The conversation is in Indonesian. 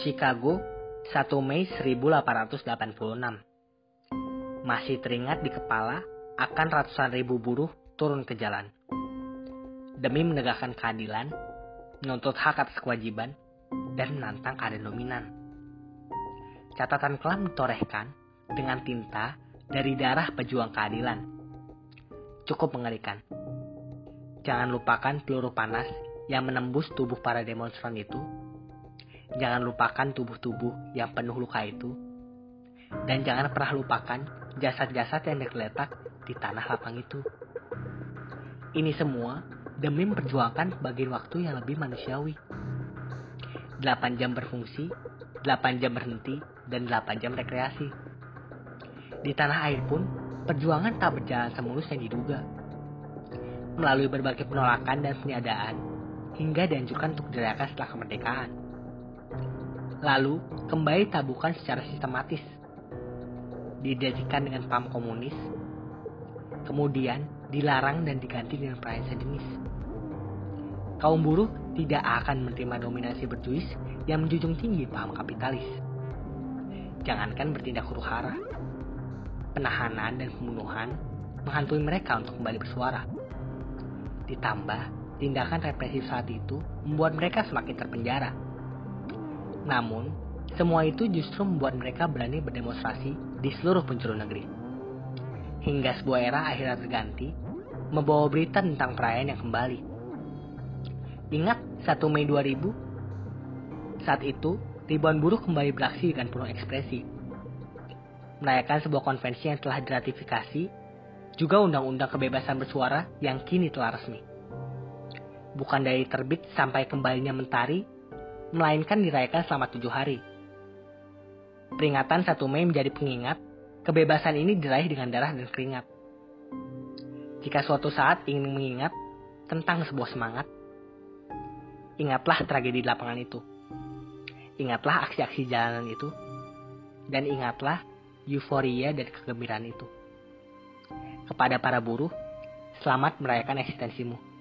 Chicago, 1 Mei 1886. Masih teringat di kepala akan ratusan ribu buruh turun ke jalan. Demi menegakkan keadilan, menuntut hak atas kewajiban, dan menantang keadaan dominan. Catatan kelam ditorehkan dengan tinta dari darah pejuang keadilan. Cukup mengerikan. Jangan lupakan peluru panas yang menembus tubuh para demonstran itu Jangan lupakan tubuh-tubuh yang penuh luka itu. Dan jangan pernah lupakan jasad-jasad yang tergeletak di tanah lapang itu. Ini semua demi memperjuangkan bagian waktu yang lebih manusiawi. 8 jam berfungsi, 8 jam berhenti, dan 8 jam rekreasi. Di tanah air pun, perjuangan tak berjalan semulus yang diduga. Melalui berbagai penolakan dan peniadaan, hingga dianjurkan untuk dirayakan setelah kemerdekaan lalu kembali tabukan secara sistematis. Didedikan dengan pam komunis, kemudian dilarang dan diganti dengan perayaan sejenis. Kaum buruh tidak akan menerima dominasi berjuis yang menjunjung tinggi paham kapitalis. Jangankan bertindak huru hara, penahanan dan pembunuhan menghantui mereka untuk kembali bersuara. Ditambah, tindakan represif saat itu membuat mereka semakin terpenjara namun, semua itu justru membuat mereka berani berdemonstrasi di seluruh penjuru negeri. Hingga sebuah era akhirnya terganti, membawa berita tentang perayaan yang kembali. Ingat 1 Mei 2000? Saat itu, ribuan buruh kembali beraksi dengan penuh ekspresi. Merayakan sebuah konvensi yang telah diratifikasi, juga undang-undang kebebasan bersuara yang kini telah resmi. Bukan dari terbit sampai kembalinya mentari melainkan dirayakan selama tujuh hari. Peringatan 1 Mei menjadi pengingat, kebebasan ini diraih dengan darah dan keringat. Jika suatu saat ingin mengingat tentang sebuah semangat, ingatlah tragedi di lapangan itu. Ingatlah aksi-aksi jalanan itu. Dan ingatlah euforia dan kegembiraan itu. Kepada para buruh, selamat merayakan eksistensimu.